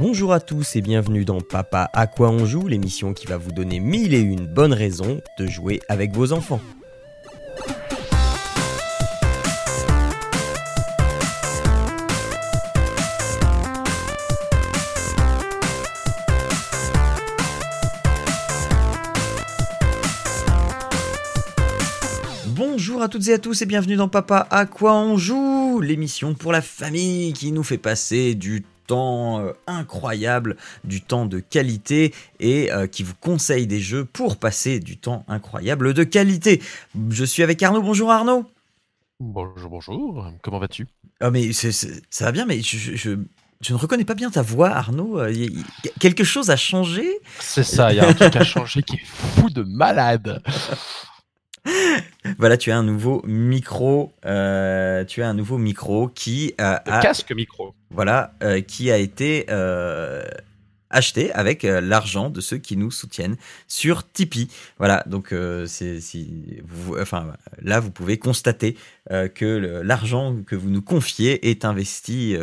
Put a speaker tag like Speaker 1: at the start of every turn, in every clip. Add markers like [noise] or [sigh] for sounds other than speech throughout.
Speaker 1: Bonjour à tous et bienvenue dans Papa à quoi on joue, l'émission qui va vous donner mille et une bonnes raisons de jouer avec vos enfants. Bonjour à toutes et à tous et bienvenue dans Papa à quoi on joue, l'émission pour la famille qui nous fait passer du temps euh, incroyable, du temps de qualité et euh, qui vous conseille des jeux pour passer du temps incroyable de qualité. Je suis avec Arnaud. Bonjour Arnaud.
Speaker 2: Bonjour, bonjour. Comment vas-tu?
Speaker 1: Ah mais ça va bien, mais je, je- je- je ne reconnais pas bien ta voix, Arnaud. Euh, quelque chose a changé?
Speaker 2: C'est ça, il y a un truc à changer qui est fou de malade. [laughs] [laughs]
Speaker 1: Voilà, tu as un nouveau micro. euh, tu as un nouveau micro qui euh, a
Speaker 2: casque micro.
Speaker 1: voilà, euh, qui a été euh, acheté avec l'argent de ceux qui nous soutiennent sur Tipeee. Voilà, donc c'est si vous, enfin là vous pouvez constater que l'argent que vous nous confiez est investi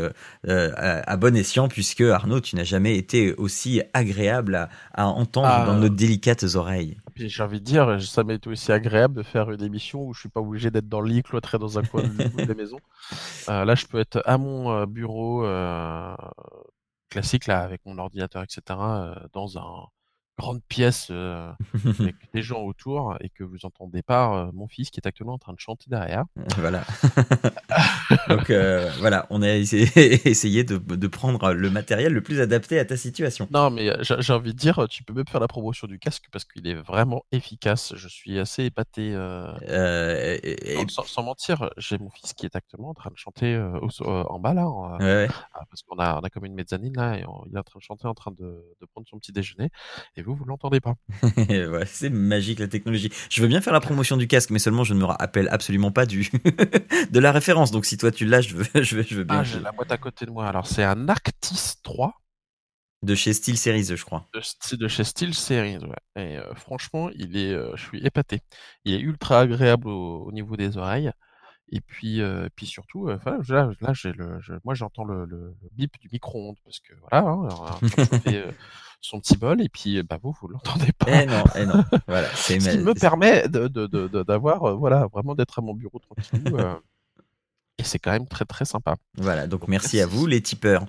Speaker 1: à, à bon escient puisque Arnaud, tu n'as jamais été aussi agréable à, à entendre
Speaker 2: Ah.
Speaker 1: dans nos délicates oreilles.
Speaker 2: Puis j'ai envie de dire, ça été aussi agréable de faire une émission où je suis pas obligé d'être dans le lit, cloîtré dans un coin de la maison. Euh, là, je peux être à mon euh, bureau euh, classique, là, avec mon ordinateur, etc., euh, dans un grande pièce euh, [laughs] avec des gens autour et que vous entendez pas euh, mon fils qui est actuellement en train de chanter derrière. [laughs]
Speaker 1: Voilà. [laughs] Donc euh, voilà, on a essayé, de, de prendre le matériel le plus adapté à ta situation.
Speaker 2: Non, mais j'ai envie de dire, tu peux même faire la promotion du casque parce qu'il est vraiment efficace. Je suis assez épaté.
Speaker 1: et-
Speaker 2: sans, mentir, j'ai mon fils qui est actuellement en train de chanter au en bas là, en-
Speaker 1: ouais, ouais.
Speaker 2: ah, parce qu'on a, on a comme une mezzanine là, et on- il est en train de chanter, en train de, de prendre son petit déjeuner, et vous, vous l'entendez pas. [laughs]
Speaker 1: Ouais, c'est magique la technologie. Je veux bien faire la promotion du casque, mais seulement je ne me rappelle absolument pas du [laughs] de la référence. Donc si toi tu l'as, je veux, je veux, je veux bien.
Speaker 2: Ah, j'ai la boîte à côté de moi. Alors, c'est un Arctis 3
Speaker 1: De chez Steel Series, je crois.
Speaker 2: de, de chez SteelSeries, ouais. Et euh, franchement, il est, euh, je suis épaté. Il est ultra agréable au, au niveau des oreilles. Et puis, euh, puis surtout, euh, là, là j'ai le, je- moi j'entends le, le- le bip du micro-ondes parce que voilà, hein, train de chauffer, euh, [laughs] son petit bol et puis bah vous vous l'entendez pas.
Speaker 1: Eh non, eh non. [laughs] Voilà, c'est
Speaker 2: Ce qui me permet de, de, d'avoir euh, voilà vraiment d'être à mon bureau tranquille. euh, [laughs] et c'est quand même très très sympa.
Speaker 1: Voilà, donc merci à vous les tipeurs.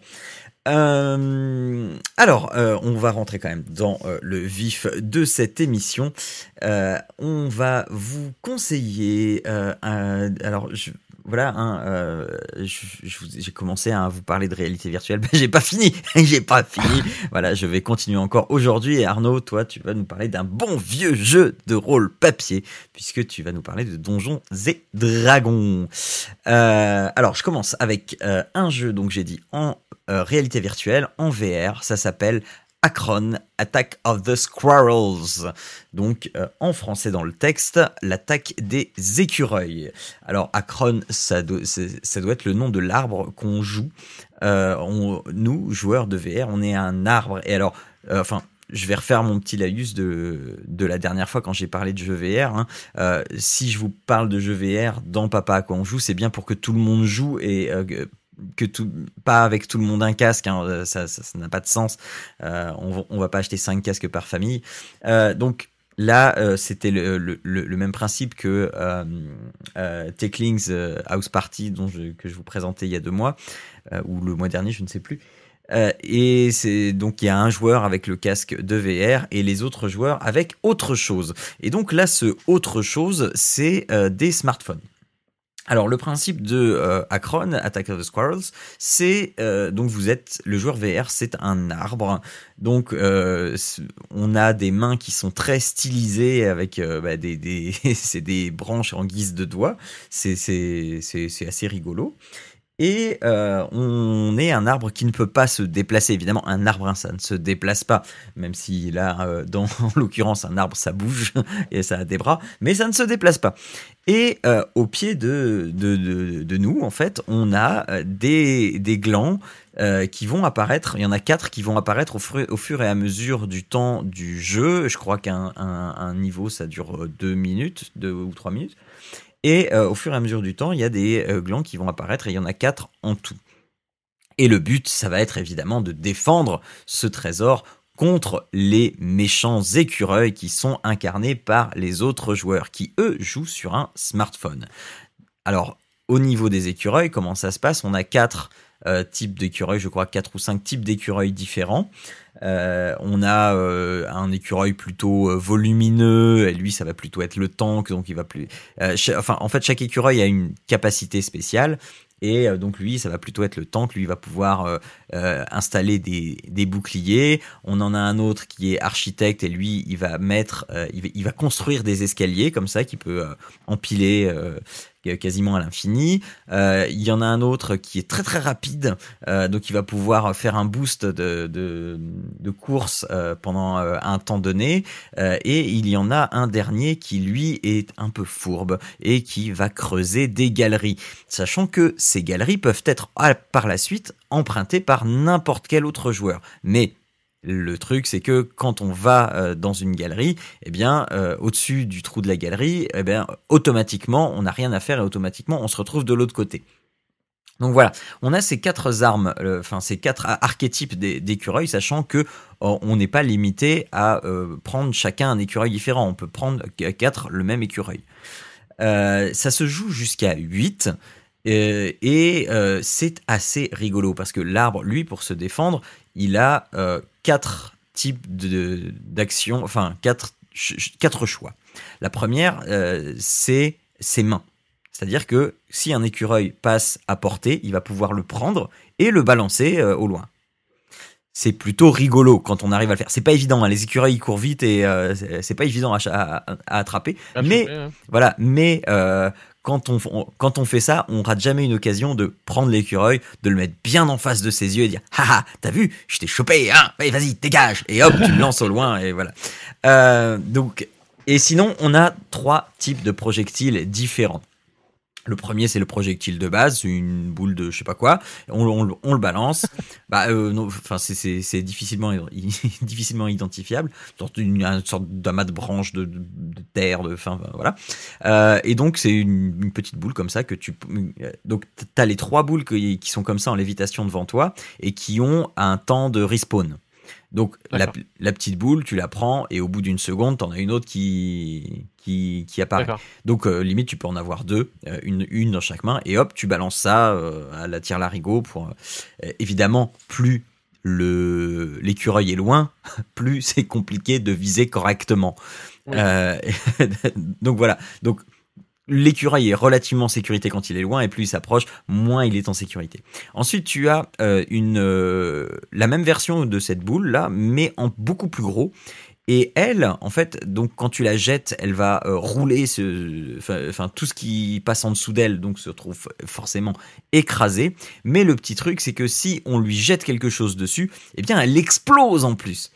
Speaker 1: Euh, alors, euh, on va rentrer quand même dans euh, le vif de cette émission. On va vous conseiller. un- alors, je- voilà, hein, euh, j'ai commencé à vous parler de réalité virtuelle. Ben, [laughs] j'ai pas fini, [laughs] j'ai pas fini. [laughs] voilà, je vais continuer encore aujourd'hui. Et Arnaud, toi, tu vas nous parler d'un bon vieux jeu de rôle papier, puisque tu vas nous parler de Donjons et Dragons. Euh, alors, je commence avec euh, un jeu, donc j'ai dit en réalité virtuelle, en VR. Ça s'appelle Akron, Attack of the Squirrels. Donc, euh, en français dans le texte, l'attaque des écureuils. Alors, Akron, ça, doit- être le nom de l'arbre qu'on joue. Euh, on- nous, joueurs de VR, on est un arbre. Et alors, euh, enfin. Je vais refaire mon petit laïus de, la dernière fois quand j'ai parlé de jeux VR. hein. Si je vous parle de jeux VR dans Papa à quoi on joue, c'est bien pour que tout le monde joue et que- tout, pas avec tout le monde un casque, hein, euh, ça n'a pas de sens. Euh, on, on va pas acheter cinq casques par famille. Euh, donc là, c'était le, même principe que Techlings House Party que je vous présentais il y a deux mois ou le mois dernier, je ne sais plus. Et donc il y a un joueur avec le casque de VR et les autres joueurs avec autre chose. Et donc là, ce autre chose, c'est des smartphones. Alors le principe de euh, Akron, Attack of the Squirrels, c'est euh, donc vous êtes le joueur VR, c'est un arbre. Donc euh, on a des mains qui sont très stylisées avec euh, bah, des, des [laughs] c'est des branches en guise de doigts. C'est c'est c'est assez rigolo. Et euh, on est un arbre qui ne peut pas se déplacer. Évidemment, un arbre, hein, ça ne se déplace pas, même si là, euh, dans [laughs] en l'occurrence, un arbre, ça bouge [laughs] et ça a des bras, mais ça ne se déplace pas. Et euh, au pied de, de, de, nous, en fait, on a des, des glands qui vont apparaître. Il y en a quatre qui vont apparaître au fur, et à mesure du temps du jeu. Je crois qu'un un, un niveau, ça dure deux minutes, deux ou trois minutes. Et euh, au fur et à mesure du temps, il y a des euh, glands qui vont apparaître et il y en a quatre en tout. Et le but, ça va être évidemment de défendre ce trésor contre les méchants écureuils qui sont incarnés par les autres joueurs qui, eux, jouent sur un smartphone. Alors, au niveau des écureuils, comment ça se passe? On a quatre types d'écureuils, je crois quatre ou cinq types d'écureuils différents. Euh, on a euh, un écureuil plutôt volumineux, et lui ça va plutôt être le tank, donc il va plus. enfin, en fait, chaque écureuil a une capacité spéciale. Et donc lui, ça va plutôt être le tank. Lui, il va pouvoir installer des, des, boucliers. On en a un autre qui est architecte et lui, il va mettre, il va, il, va, construire des escaliers comme ça, qui peut empiler quasiment à l'infini. Euh, il y en a un autre qui est très très rapide, euh, donc il va pouvoir faire un boost de, de, de course euh, pendant un temps donné. et il y en a un dernier qui lui est un peu fourbe et qui va creuser des galeries, sachant que ces galeries peuvent être par la suite empruntées par n'importe quel autre joueur. Mais le truc, c'est que quand on va euh, dans une galerie, eh bien, euh, au-dessus du trou de la galerie, eh bien, automatiquement, on n'a rien à faire et automatiquement, on se retrouve de l'autre côté. Donc voilà, on a ces quatre armes, euh, enfin ces quatre archétypes d'écureuils, sachant que on n'est pas limité à prendre chacun un écureuil différent. On peut prendre quatre le même écureuil. ça se joue jusqu'à 8. et c'est assez rigolo parce que l'arbre, lui, pour se défendre, il a quatre types d'actions, enfin quatre, quatre choix. La première, euh, c'est ses mains. C'est-à-dire que si un écureuil passe à portée, il va pouvoir le prendre et le balancer euh, au loin. C'est plutôt rigolo quand on arrive à le faire. C'est pas évident, hein. les écureuils courent vite et euh, c'est pas évident à, attraper. mais voilà, mais quand on, quand on fait ça, on rate jamais une occasion de prendre l'écureuil, de le mettre bien en face de ses yeux et dire Haha, t'as vu, je t'ai chopé, hein vas-y, dégage Et hop, tu le lances au loin, et voilà. Euh, donc, et sinon, on a trois types de projectiles différents. Le premier, c'est le projectile de base, une boule de je sais pas quoi. On, on, le balance. [laughs] bah, euh, enfin, c'est difficilement, [laughs] difficilement identifiable. Une, une sorte d'amas de branches de, de, terre, de, enfin, voilà. Euh, et donc, c'est une, une, petite boule comme ça que tu. Donc, t'as les trois boules qui, qui sont comme ça en lévitation devant toi et qui ont un temps de respawn. Donc la, petite boule, tu la prends et au bout d'une seconde, tu en as une autre qui, qui, apparaît. Donc euh, limite, tu peux en avoir deux, euh, une, une dans chaque main, et hop, tu balances ça euh, à la tire larigot pour... évidemment, plus le l'écureuil est loin, [laughs] plus c'est compliqué de viser correctement. [laughs] donc voilà. Donc l'écureuil est relativement en sécurité quand il est loin et plus il s'approche, moins il est en sécurité. Ensuite, tu as euh, une euh, la même version de cette boule là, mais en beaucoup plus gros. Et elle, en fait, donc quand tu la jettes, elle va euh, rouler, ce, tout ce qui passe en dessous d'elle, donc se trouve forcément écrasé. Mais le petit truc, c'est que si on lui jette quelque chose dessus, eh bien, elle explose en plus.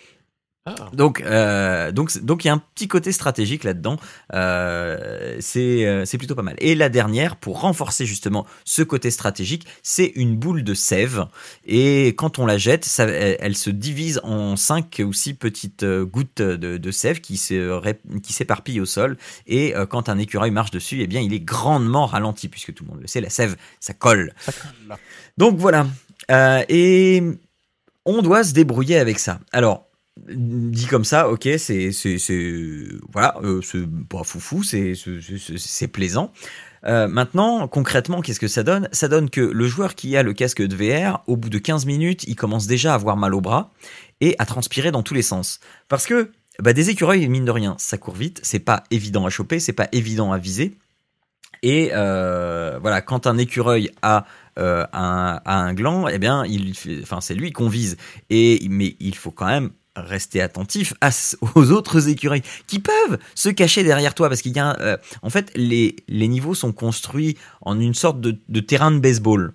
Speaker 1: Ah. Donc, euh, donc, donc il y a un petit côté stratégique là-dedans. Euh, c'est, euh, c'est plutôt pas mal. Et la dernière, pour renforcer justement ce côté stratégique, c'est une boule de sève. Et quand on la jette, ça, elle, se divise en cinq ou six petites gouttes de, de sève qui, s'éparpillent au sol. Et quand un écureuil marche dessus, eh bien, il est grandement ralenti, puisque tout le monde le sait, la sève, ça colle. Ça colle donc voilà. et on doit se débrouiller avec ça. Alors, dit comme ça, ok, c'est voilà, euh, c'est pas foufou, c'est plaisant. Euh, maintenant, concrètement, qu'est-ce que ça donne? Ça donne que le joueur qui a le casque de VR, au bout de 15 minutes, il commence déjà à avoir mal au bras et à transpirer dans tous les sens. Parce que bah, des écureuils, mine de rien, ça court vite, c'est pas évident à choper, c'est pas évident à viser. Et euh, voilà, quand un écureuil a un, un, gland, eh bien, il, enfin, c'est lui qu'on vise. Et mais il faut quand même rester attentif aux autres écureuils qui peuvent se cacher derrière toi parce qu'il y a euh, en fait les, niveaux sont construits en une sorte de, terrain de baseball.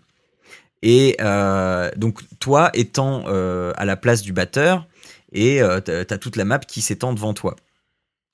Speaker 1: Et euh, donc toi étant euh, à la place du batteur et euh, t'as toute la map qui s'étend devant toi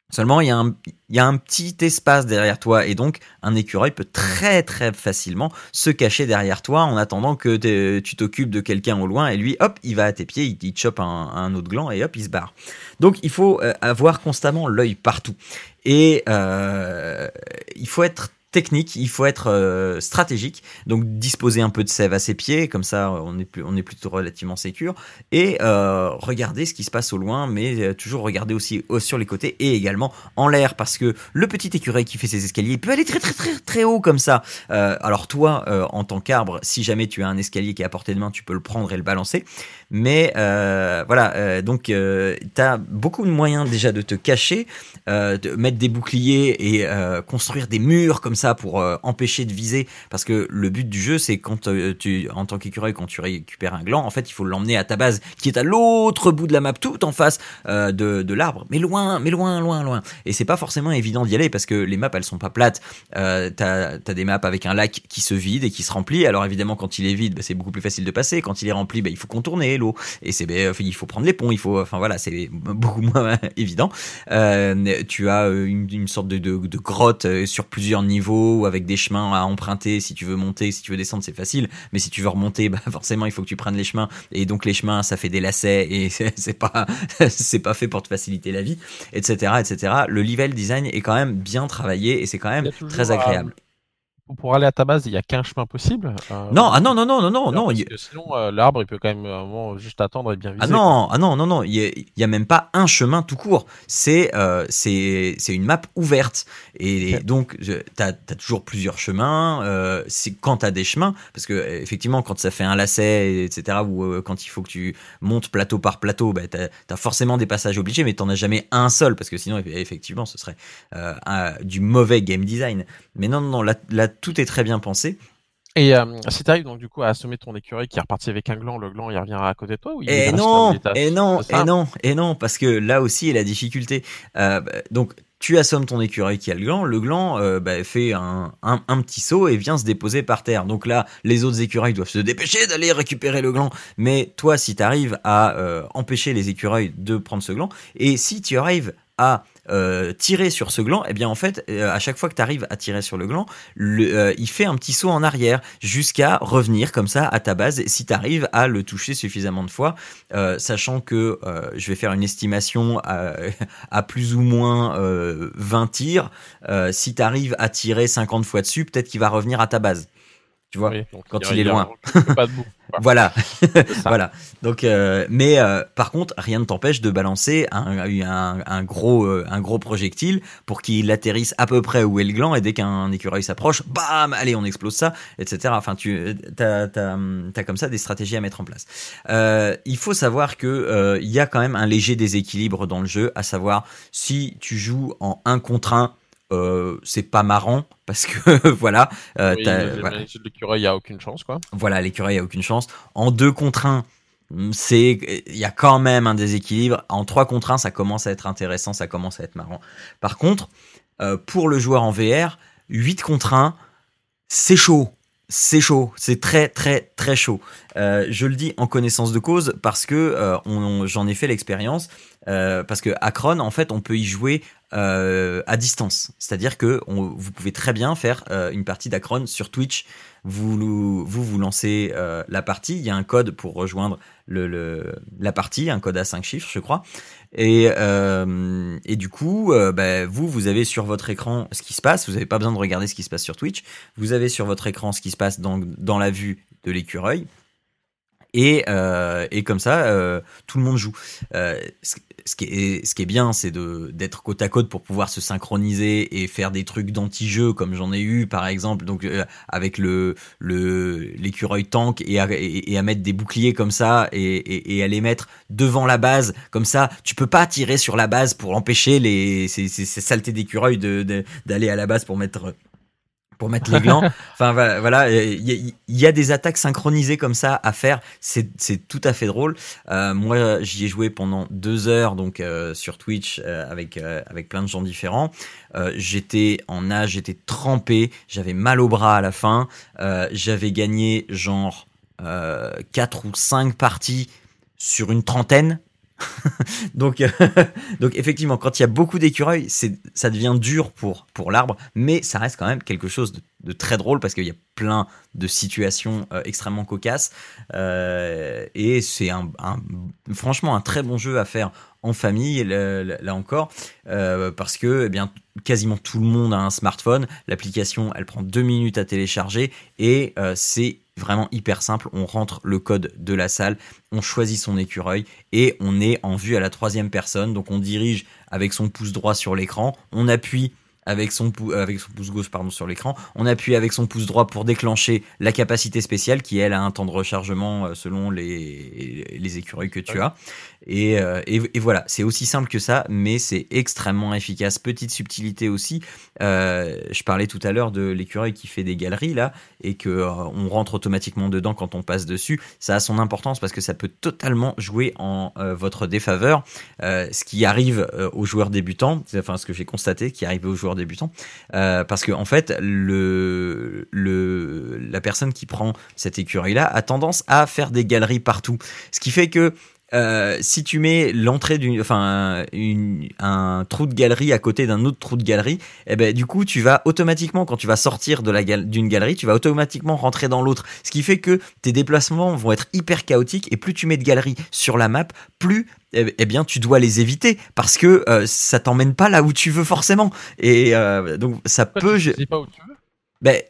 Speaker 1: Seulement, il y, a un, petit espace derrière toi et donc un écureuil peut très très facilement se cacher derrière toi en attendant que tu t'occupes de quelqu'un au loin et lui, hop, il va à tes pieds, il, il chope un, un, autre gland et hop, il se barre. Donc il faut euh, avoir constamment l'œil partout et euh, il faut être technique, il faut être euh, stratégique, donc disposer un peu de sève à ses pieds, comme ça on est, plus, on est plutôt relativement sécure, et euh, regarder ce qui se passe au loin, mais euh, toujours regarder aussi sur les côtés et également en l'air, parce que le petit écureuil qui fait ses escaliers peut aller très très très très haut comme ça. alors toi, en tant qu'arbre, si jamais tu as un escalier qui est à portée de main, tu peux le prendre et le balancer, mais voilà, donc tu as beaucoup de moyens déjà de te cacher, de mettre des boucliers et construire des murs comme ça pour euh, empêcher de viser. Parce que le but du jeu c'est quand euh, tu en tant qu'écureuil quand tu récupères un gland en fait il faut l'emmener à ta base qui est à l'autre bout de la map tout en face euh, de, de l'arbre. Mais loin mais loin loin loin. Et c'est pas forcément évident d'y aller parce que les maps elles sont pas plates. T'as as des maps avec un lac qui se vide et qui se remplit. Alors évidemment quand il est vide bah, c'est beaucoup plus facile de passer. Quand il est rempli bah, il faut contourner l'eau. Et c'est bah, il faut prendre les ponts il faut enfin voilà c'est [laughs] beaucoup moins [laughs] évident. Tu as une, sorte de, de grotte sur plusieurs niveaux ou avec des chemins à emprunter. Si tu veux monter, si tu veux descendre, c'est facile. Mais si tu veux remonter, [laughs] bah forcément, il faut que tu prennes les chemins. Et donc les chemins, ça fait des lacets et [laughs] c'est pas [laughs] c'est pas fait pour te faciliter la vie, etc., etc. Le level design est quand même bien travaillé et c'est quand même très agréable
Speaker 2: pour aller à ta base, il y a qu'un chemin possible.
Speaker 1: Euh, non, ah non, non, non, non, non, non.
Speaker 2: sinon, euh, l'arbre, il peut quand même euh, juste attendre et bien viser.
Speaker 1: Ah non, ah non, non, non, il y, a, même pas un chemin tout court. C'est c'est une map ouverte et, donc tu as, toujours plusieurs chemins. c'est quand tu as des chemins, parce que effectivement, quand ça fait un lacet, etc., ou quand il faut que tu montes plateau par plateau, bah, tu as, forcément des passages obligés, mais tu n'en as jamais un seul, parce que sinon, effectivement, ce serait du mauvais game design. Mais non, non, non, là, là tout est très bien pensé.
Speaker 2: Et euh, si tu arrives donc du coup à assommer ton écureuil qui est reparti avec un gland, le gland il revient à côté de toi ou il
Speaker 1: Et non, et non, et non, et non, parce que là aussi a la difficulté. Euh, donc tu assommes ton écureuil qui a le gland, le gland euh, bah, fait un, un, petit saut et vient se déposer par terre. Donc là, les autres écureuils doivent se dépêcher d'aller récupérer le gland. Mais toi, si tu arrives à empêcher les écureuils de prendre ce gland, et si tu arrives à euh, tirer sur ce gland, et eh bien en fait, euh, à chaque fois que tu arrives à tirer sur le gland, le, euh, il fait un petit saut en arrière jusqu'à revenir comme ça à ta base. Si tu arrives à le toucher suffisamment de fois, sachant que je vais faire une estimation à, à plus ou moins 20 tirs, si tu arrives à tirer 50 fois dessus, peut-être qu'il va revenir à ta base. Tu vois, quand il, est loin. [laughs] voilà, [laughs] voilà. Donc, euh, mais euh, par contre, rien ne t'empêche de balancer un, un, un gros, euh, un gros projectile pour qu'il atterrisse à peu près où est le gland et dès qu'un écureuil s'approche, bam, allez, on explose ça, etc. Enfin, tu as, as, comme ça des stratégies à mettre en place. il faut savoir que il y a quand même un léger déséquilibre dans le jeu, à savoir si tu joues en 1 contre 1 euh, c'est pas marrant parce que [laughs] voilà.
Speaker 2: Euh, L'écureuil a aucune chance quoi.
Speaker 1: Voilà, l'écureuil a aucune chance. En 2 contre 1, hmm, c'est il y a quand même un déséquilibre. En 3 contre 1, ça commence à être intéressant, ça commence à être marrant. Par contre, euh, pour le joueur en VR, 8 contre 1, c'est chaud. C'est chaud, c'est très très très chaud. Euh, je le dis en connaissance de cause parce que j'en ai fait l'expérience. Euh, parce que Akron, en fait, on peut y jouer euh, à distance. C'est-à-dire que vous pouvez très bien faire euh, une partie d'Akron sur Twitch. Vous vous, lancez la partie. Il y a un code pour rejoindre la partie, un code à 5 chiffres, je crois. Et, du coup, bah, vous, vous avez sur votre écran ce qui se passe. Vous n'avez pas besoin de regarder ce qui se passe sur Twitch. Vous avez sur votre écran ce qui se passe dans, la vue de l'écureuil. Et, comme ça, tout le monde joue. Ce, qui est, ce qui est bien, c'est d'être côte à côte pour pouvoir se synchroniser et faire des trucs d'anti-jeu comme j'en ai eu par exemple, donc euh, avec le l'écureuil tank et à, et, à, mettre des boucliers comme ça et, et, à les mettre devant la base comme ça. Tu peux pas tirer sur la base pour empêcher les ces, saletés d'écureuil de d'aller à la base pour mettre pour mettre les glands. [laughs] enfin voilà, il y, a des attaques synchronisées comme ça à faire. C'est tout à fait drôle. Euh, moi, j'y ai joué pendant deux heures donc euh, sur Twitch euh, avec avec plein de gens différents. j'étais en âge, j'étais trempé, j'avais mal au bras à la fin. j'avais gagné genre quatre ou cinq parties sur une trentaine [laughs] donc, [laughs] donc effectivement, quand il y a beaucoup d'écureuils, ça devient dur pour, l'arbre, mais ça reste quand même quelque chose de, très drôle parce qu'il y a plein de situations euh, extrêmement cocasses euh, et c'est franchement un très bon jeu à faire en famille là, encore euh, parce que eh bien quasiment tout le monde a un smartphone. L'application, elle prend deux minutes à télécharger et c'est vraiment hyper simple. On rentre le code de la salle, on choisit son écureuil et on est en vue à la troisième personne. Donc on dirige avec son pouce droit sur l'écran, on appuie avec son, euh, avec son pouce gauche pardon, sur l'écran. On appuie avec son pouce droit pour déclencher la capacité spéciale qui, elle, a un temps de rechargement euh, selon les, les écureuils que tu as. Euh, et, voilà, c'est aussi simple que ça, mais c'est extrêmement efficace. Petite subtilité aussi. je parlais tout à l'heure de l'écureuil qui fait des galeries là, et que on rentre automatiquement dedans quand on passe dessus. Ça a son importance parce que ça peut totalement jouer en votre défaveur. ce qui arrive aux joueurs débutants, enfin ce que j'ai constaté, qui arrive aux joueurs débutant, euh, parce que en fait, la personne qui prend cette écurie-là a tendance à faire des galeries partout, ce qui fait que euh, si tu mets l'entrée d'une, enfin, une, un trou de galerie à côté d'un autre trou de galerie, eh ben, du coup, tu vas automatiquement, quand tu vas sortir de la d'une galerie, tu vas automatiquement rentrer dans l'autre. Ce qui fait que tes déplacements vont être hyper chaotiques et plus tu mets de galeries sur la map, plus eh, eh bien, tu dois les éviter parce que euh, ça t'emmène pas là où tu veux forcément. Et euh, donc, ça peut.
Speaker 2: Je sais pas où tu veux?
Speaker 1: Ben,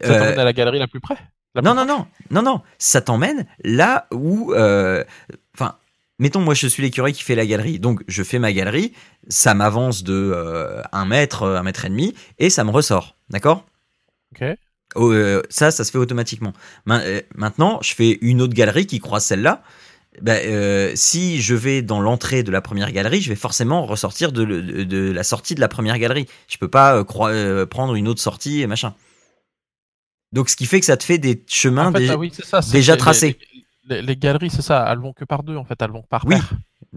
Speaker 2: ça t'emmène à la galerie la plus près.
Speaker 1: Non, non, non, non, non, ça t'emmène là où, enfin, mettons moi je suis l'écureuil qui fait la galerie, donc je fais ma galerie, ça m'avance de euh, un mètre, un mètre et demi, et ça me ressort, d'accord?
Speaker 2: Ok.
Speaker 1: Oh, euh, ça, ça se fait automatiquement. Euh, maintenant, je fais une autre galerie qui croise celle-là. Ben, si je vais dans l'entrée de la première galerie, je vais forcément ressortir de, de, la sortie de la première galerie. Je peux pas prendre une autre sortie et machin. Donc, ce qui fait que ça te fait des chemins ah déjà tracés
Speaker 2: les, galeries, c'est ça, elles vont que par deux en fait, elles vont par oui.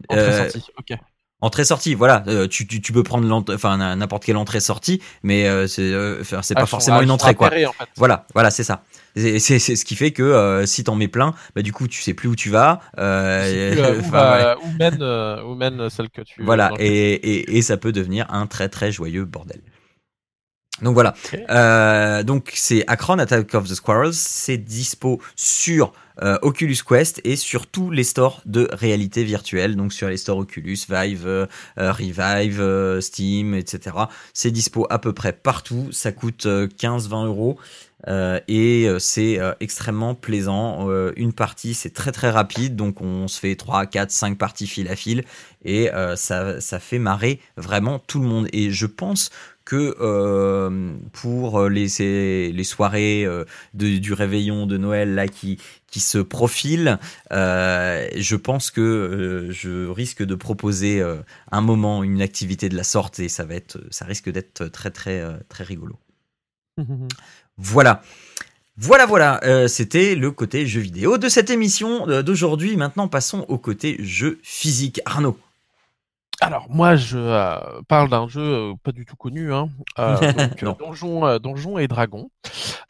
Speaker 2: Entrée-sortie, euh, ok.
Speaker 1: Entrée-sortie, voilà. Euh, tu, tu, tu, peux prendre enfin n'importe quelle entrée-sortie, mais euh, c'est c'est pas forcément une entrée quoi. en fait. Voilà, voilà, c'est ça. C'est ce qui fait que si t'en mets plein, bah du coup tu sais plus où tu vas.
Speaker 2: Euh, où, mène, où mène celle que tu.
Speaker 1: Voilà, et, et, et ça peut devenir un très très joyeux bordel. Donc voilà. Euh, donc c'est Akron Attack of the Squirrels. C'est dispo sur euh, Oculus Quest et sur tous les stores de réalité virtuelle. Donc sur les stores Oculus, Vive, euh, Revive, Steam, etc. C'est dispo à peu près partout. Ça coûte 15-20 euros. et c'est extrêmement plaisant. une partie, c'est très très rapide, donc on se fait 3, 4, 5 parties fil à fil, et ça, ça fait marrer vraiment tout le monde. Et je pense que euh, pour euh, les, les soirées euh, de, du réveillon de Noël là qui, qui se profilent, je pense que je risque de proposer un moment, une activité de la sorte et ça va être, ça risque d'être très très très rigolo. [laughs] voilà. Voilà, voilà, c'était le côté jeu vidéo de cette émission d'aujourd'hui. Maintenant, passons au côté jeu physique. Arnaud,
Speaker 2: alors moi je euh, parle d'un jeu euh, pas du tout connu, hein, euh, [laughs] donc, donjon, donjon et dragons.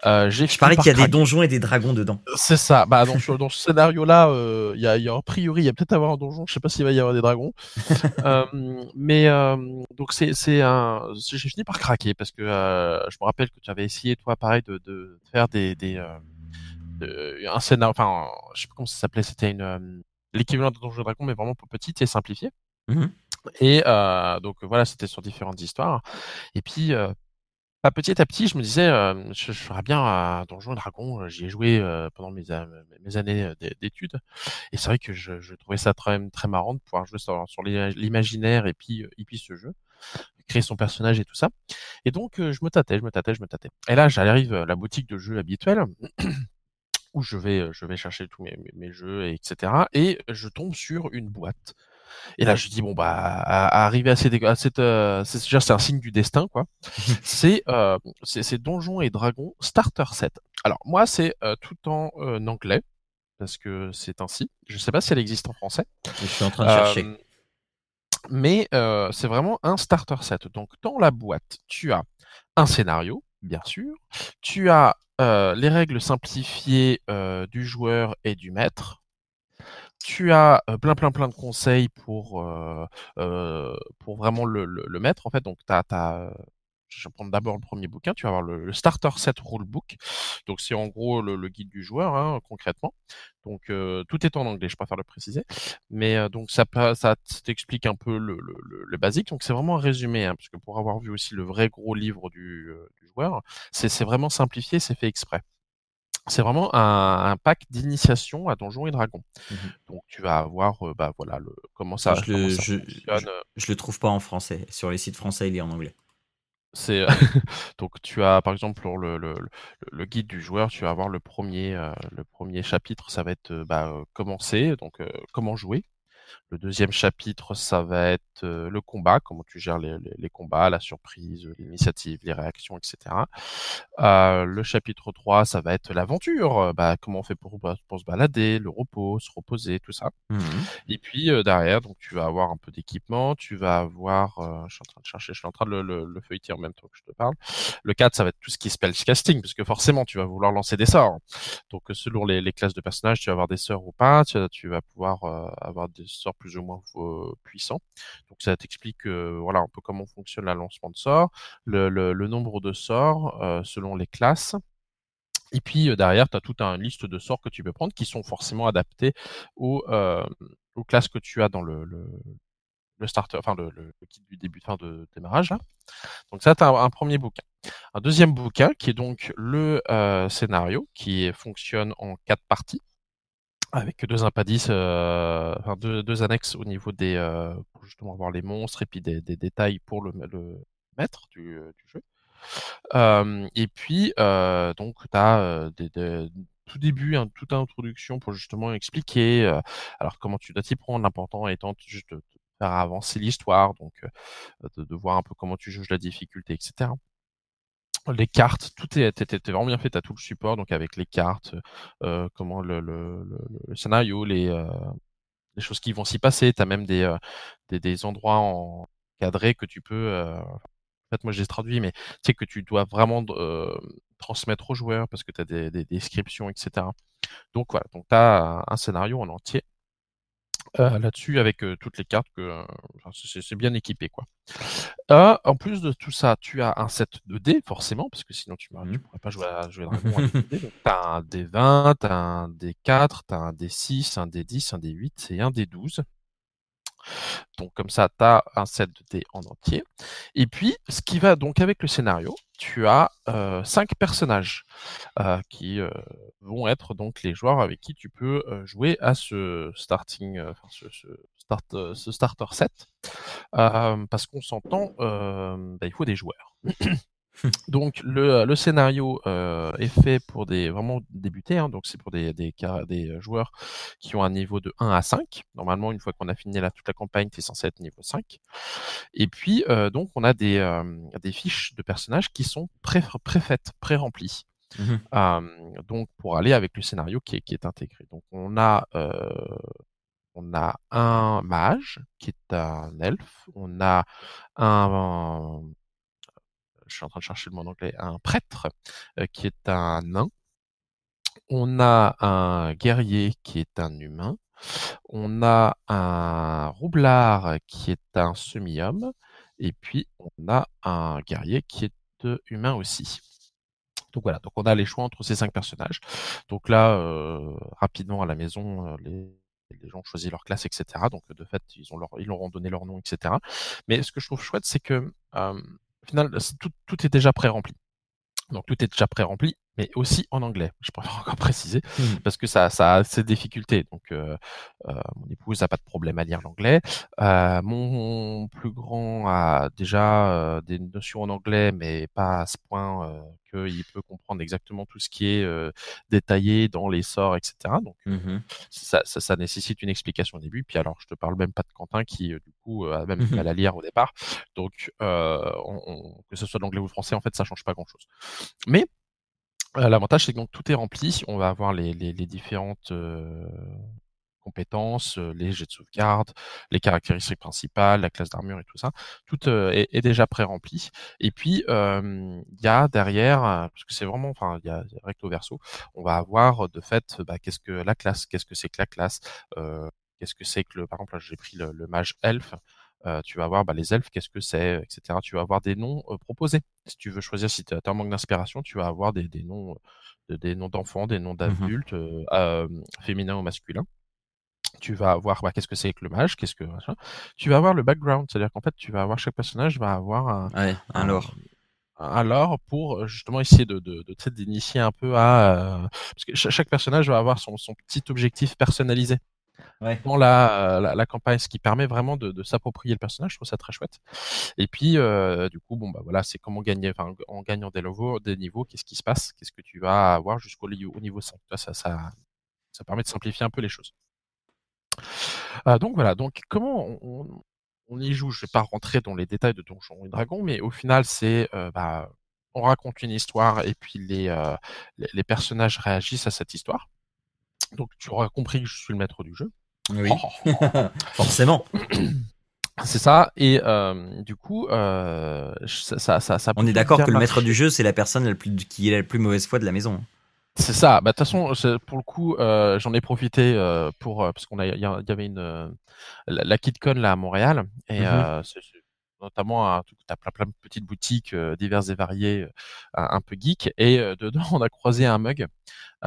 Speaker 1: j'ai je parie qu'il y a des donjons et des dragons dedans.
Speaker 2: C'est ça. Bah dans, [laughs] dans ce scénario-là, il y a, y, a, a priori il y a peut-être avoir un donjon. Je sais pas s'il va y avoir des dragons. [laughs] mais donc c'est c'est un. J'ai fini par craquer parce que je me rappelle que tu avais essayé toi pareil de, de faire des, des un scénario. Enfin je sais pas comment ça s'appelait. C'était une l'équivalent de donjon et dragons mais vraiment pour petite et simplifié. Mmh et euh, donc voilà, c'était sur différentes histoires. Et puis, euh, bah, petit à petit, je me disais, euh, je, ferais bien à Donjons et Dragons. J'y ai joué euh, pendant mes, mes années d'études. Et c'est vrai que je, trouvais ça très, très marrant de pouvoir jouer sur, l'imaginaire et puis, et puis ce jeu créer son personnage et tout ça. Et donc, je me tâtais, je me tâtais, je me tâtais. Et là, j'arrive à la boutique de jeux habituelle [clears throat] où je vais, je vais chercher tous mes jeux, etc. Et je tombe sur une boîte et là, je dis bon bah, à, arriver à cette, à cette, euh, c'est un signe du destin quoi. [laughs] c'est euh, c'est Donjons et Dragons Starter Set. Alors moi, c'est euh, tout en anglais parce que c'est ainsi. Je sais pas si elle existe en français.
Speaker 1: Je suis en train de chercher.
Speaker 2: mais c'est vraiment un starter set. Donc dans la boîte, tu as un scénario, bien sûr. Tu as les règles simplifiées du joueur et du maître tu as plein, plein, plein de conseils pour, pour vraiment le, mettre. En fait, donc, tu as, je vais prendre d'abord le premier bouquin. Tu vas avoir le, Starter Set Rulebook. Donc, c'est en gros le, guide du joueur, hein, concrètement. Donc, tout est en anglais, je préfère le préciser. Mais donc, ça, ça t'explique un peu le, le, basique. Donc, c'est vraiment un résumé, hein, parce que pour avoir vu aussi le vrai gros livre du, du joueur, c'est vraiment simplifié, c'est fait exprès c'est vraiment un, pack d'initiation à Donjons et Dragons. Mmh Donc tu vas avoir, bah voilà, le, comment ça,
Speaker 1: je le, je, Je, le trouve pas en français. Sur les sites français, il est en anglais.
Speaker 2: C'est [laughs] donc tu as par exemple pour le, le, le, guide du joueur, tu vas avoir le premier le premier chapitre, ça va être bah, commencer, donc comment jouer. Le deuxième chapitre, ça va être le combat, comment tu gères les, les, combats, la surprise, l'initiative, les réactions, etc. Euh, le chapitre 3, ça va être l'aventure, bah, comment on fait pour, pour, se balader, le repos, se reposer, tout ça. Mmh Et puis derrière, donc tu vas avoir un peu d'équipement, tu vas avoir, je suis en train de chercher, je suis en train de le, le, le, feuilleter en même temps que je te parle. Le 4, ça va être tout ce qui est spellcasting, parce que forcément, tu vas vouloir lancer des sorts. Donc selon les, les classes de personnages, tu vas avoir des sorts ou pas, tu, tu vas pouvoir avoir des sorts plus ou moins puissant. Donc ça t'explique voilà un peu comment fonctionne la lancement de sorts, le, nombre de sorts selon les classes. Et puis derrière, tu as toute une liste de sorts que tu peux prendre qui sont forcément adaptés aux, classes que tu as dans le, starter, enfin le, kit du début, fin de démarrage. Donc ça, tu as un, premier bouquin. Un deuxième bouquin qui est donc le scénario qui fonctionne en quatre parties avec euh, deux, annexes au niveau des, euh, pour justement voir les monstres et puis des, détails pour le, maître du, euh, jeu. Et puis, donc, tu as tout début, hein, toute introduction pour justement expliquer alors comment tu dois t'y prendre, l'important étant juste de, faire avancer l'histoire, donc de, voir un peu comment tu juges la difficulté, etc les cartes, tout est, était vraiment bien fait. T'as tout le support, donc avec les cartes, euh, comment le, le, scénario, les, euh, les choses qui vont s'y passer. T'as même des, euh, des, des, endroits encadrés que tu peux. Euh, en fait, moi, j'ai traduit, mais tu sais que tu dois vraiment transmettre aux joueurs parce que tu as des, des, descriptions, etc. Donc voilà, donc tu un scénario en entier euh, là-dessus avec euh, toutes les cartes que euh, c'est bien équipé quoi. en plus de tout ça, tu as un set de dés forcément parce que sinon tu, ne mmh. pourrais pas jouer à jouer Dragon avec des dés. T'as un D20, t'as un D4, t'as un D6, un D10, un D8 et un D12. Donc comme ça, tu as un set de dés en entier. Et puis, ce qui va donc avec le scénario, tu as euh, cinq personnages euh, qui euh, vont être donc les joueurs avec qui tu peux euh, jouer à ce starting, enfin ce, start, ce starter set, parce qu'on s'entend, bah, il faut des joueurs. [laughs] Donc le, le scénario euh, est fait pour des vraiment débuter, hein, donc c'est pour des, des, des, joueurs qui ont un niveau de 1 à 5. Normalement, une fois qu'on a fini là, toute la campagne, tu es censé être niveau 5. Et puis euh, donc on a des, euh, des fiches de personnages qui sont pré-faites, pré-remplies. Mmh donc pour aller avec le scénario qui est, qui est intégré. Donc on a on a un mage qui est un elfe, on a un je suis en train de chercher le mot en anglais, un prêtre euh, qui est un nain. On a un guerrier qui est un humain. On a un roublard qui est un semi-homme. Et puis, on a un guerrier qui est humain aussi. Donc voilà, donc on a les choix entre ces cinq personnages. Donc là, euh, rapidement à la maison, euh, les, les gens ont choisi leur classe, etc. Donc de fait, ils ont leur, ils leur ont donné leur nom, etc. Mais ce que je trouve chouette, c'est que au final, tout, tout est déjà pré-rempli. Donc tout est déjà pré-rempli, mais aussi en anglais. Je préfère [laughs] encore préciser mmh. parce que ça, ça a ses difficultés. Donc euh, euh, mon épouse n'a pas de problème à lire l'anglais. Euh, mon plus grand a déjà euh, des notions en anglais, mais pas à ce point euh, qu'il peut comprendre exactement tout ce qui est euh, détaillé dans les sorts, etc. Donc mmh ça, ça, ça, nécessite une explication au début. Puis alors je te parle même pas de Quentin qui du coup a même mmh mal à lire au départ. Donc on, on, que ce soit l'anglais ou le français, en fait, ça change pas grand chose. Mais L'avantage, c'est que donc tout est rempli. On va avoir les, différentes euh, compétences, les jets de sauvegarde, les caractéristiques principales, la classe d'armure et tout ça, tout est, déjà pré-rempli. Et puis il y a derrière, parce que c'est vraiment, enfin il y a recto verso, on va avoir de fait, bah, qu'est-ce que la classe, qu'est-ce que c'est que la classe, qu'est-ce que c'est que le, par exemple j'ai pris le, le mage elfe. Euh, tu vas voir bah, les elfes, qu'est-ce que c'est, etc. Tu vas avoir des noms euh, proposés. Si tu veux choisir, si tu as un manque d'inspiration, tu vas avoir des, des noms euh, des noms d'enfants, des noms mmh d'adultes, féminins ou masculins. Tu vas avoir bah, qu'est-ce que c'est que le mage, qu'est-ce que tu vas avoir le background, c'est-à-dire qu'en fait tu vas avoir chaque personnage va avoir un,
Speaker 1: un, lore
Speaker 2: un lore pour justement essayer de, de, de d'initier un peu à parce que chaque personnage va avoir son, son petit objectif personnalisé dans la, la, campagne, ce qui permet vraiment de, s'approprier le personnage. Je trouve ça très chouette. Et puis, euh, du coup, bon, bah voilà, c'est comment gagner, en gagnant des niveaux, des niveaux, qu'est-ce qui se passe, qu'est-ce que tu vas avoir jusqu'au au niveau 5. Ça, ça, ça permet de simplifier un peu les choses. Euh, donc voilà, donc comment on, on, y joue? Je vais pas rentrer dans les détails de Donjons et Dragons, mais au final, c'est euh, bah, on raconte une histoire et puis euh, les, les personnages réagissent à cette histoire. Donc tu auras compris que je suis le maître du jeu.
Speaker 1: Oui. Oh. [laughs] Forcément. [clears throat]
Speaker 2: C'est ça. Et euh, du coup, euh, ça, ça, ça,
Speaker 1: On est d'accord que le maître du jeu, c'est la personne la plus, qui est la plus mauvaise foi de la maison.
Speaker 2: C'est ça. Bah de toute façon, pour le coup, euh, j'en ai profité pour parce qu'on a, il y, avait une la, la KidCon là à Montréal et mm notamment un, as plein, plein de petites boutiques diverses et variées, un, peu geek. Et dedans, [laughs] on a croisé un mug,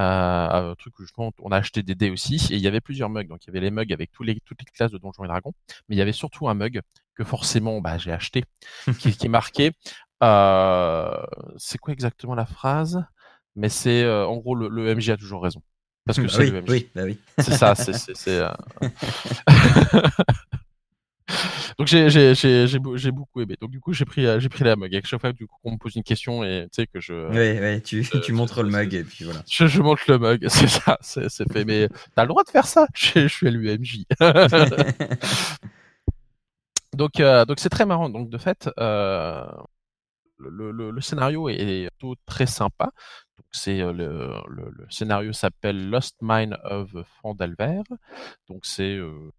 Speaker 2: un truc où justement on a acheté des dés aussi. Et il y avait plusieurs mugs. Donc il y avait les mugs avec tous les, toutes les classes de Donjons et Dragons, mais il y avait surtout un mug que forcément bah, j'ai acheté, [laughs] qui, qui est marqué. c'est quoi exactement la phrase? Mais c'est en gros le, le MJ a toujours raison parce que [laughs] c'est
Speaker 1: oui,
Speaker 2: le MJ.
Speaker 1: Oui, bah oui.
Speaker 2: C'est ça, c'est. [laughs] Donc j'ai j'ai j'ai j'ai beaucoup aimé. Donc du coup j'ai pris euh, j'ai pris la mug. À chaque fois du coup qu'on me pose une question et tu sais que je
Speaker 1: ouais tu euh, tu montres le mug et puis voilà.
Speaker 2: Je, je montre le mug, [laughs] c'est ça, c'est c'est fait. Mais t'as le droit de faire ça. [laughs] Je, je suis à l'UMJ. [laughs] donc euh, donc c'est très marrant. Donc de fait. Euh, le, le, le, scénario est plutôt très sympa. C'est le, le, scénario s'appelle Lost Mine of Fandalver. Donc c'est euh,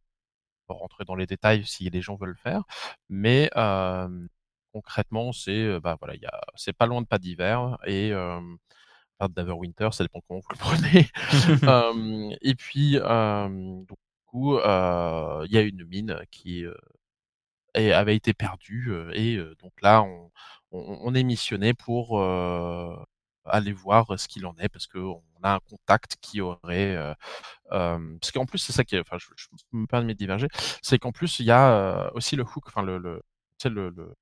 Speaker 2: rentrer dans les détails si les gens veulent le faire, mais concrètement, c'est bah voilà, c'est pas loin de pas d'hiver et euh, pas d'Everwinter, ça dépend comment vous le [laughs] prenez. et puis du coup, il y a une mine qui avait été perdue et donc là, on, on, on, est missionné pour aller voir ce qu'il en est parce qu'on a un contact qui aurait parce qu'en plus c'est ça qui est, enfin je, je me permets de diverger c'est qu'en plus il y a aussi le hook enfin le le, le, le